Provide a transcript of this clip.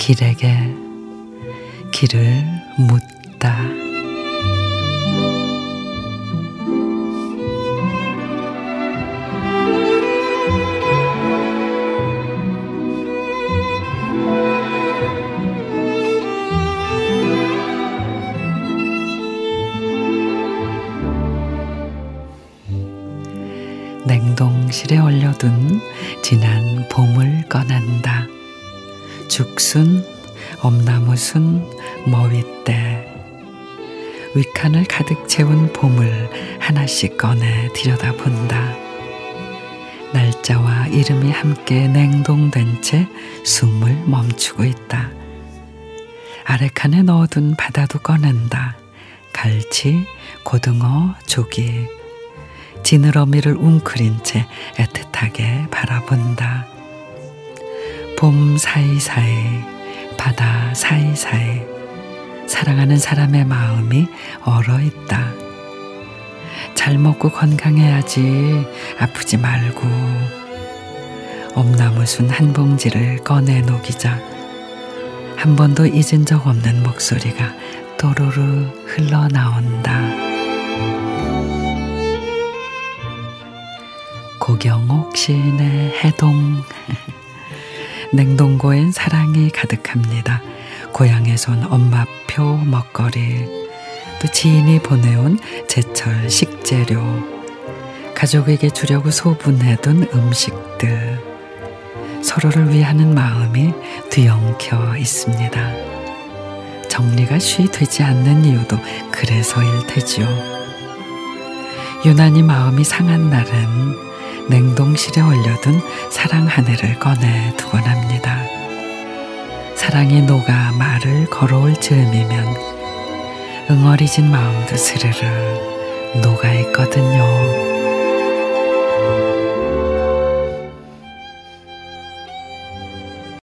길에게 길을 묻다. 냉동실에 얼려둔 진한 봄을 꺼낸다. 죽순, 엄나무순, 머윗대. 위칸을 가득 채운 봄을 하나씩 꺼내 들여다본다. 날짜와 이름이 함께 냉동된 채 숨을 멈추고 있다. 아래 칸에 넣어둔 바다도 꺼낸다. 갈치, 고등어, 조기. 지느러미를 웅크린 채 애틋하게 바라본다. 봄 사이사이, 바다 사이사이, 사랑하는 사람의 마음이 얼어 있다. 잘 먹고 건강해야지, 아프지 말고. 엄나무순 한 봉지를 꺼내 녹이자. 한 번도 잊은 적 없는 목소리가 또르르 흘러나온다. 고경옥 시인의 해동 냉동고엔 사랑이 가득합니다. 고향에서 온 엄마표 먹거리 또 지인이 보내온 제철 식재료 가족에게 주려고 소분해둔 음식들 서로를 위하는 마음이 뒤엉켜 있습니다. 정리가 쉬 되지 않는 이유도 그래서일 테지요. 유난히 마음이 상한 날은 냉동실에 얼려둔 사랑 하늘을 꺼내 두곤 합니다. 사랑이 녹아 말을 걸어올 즈음이면 응어리진 마음도 스르르 녹아 있거든요.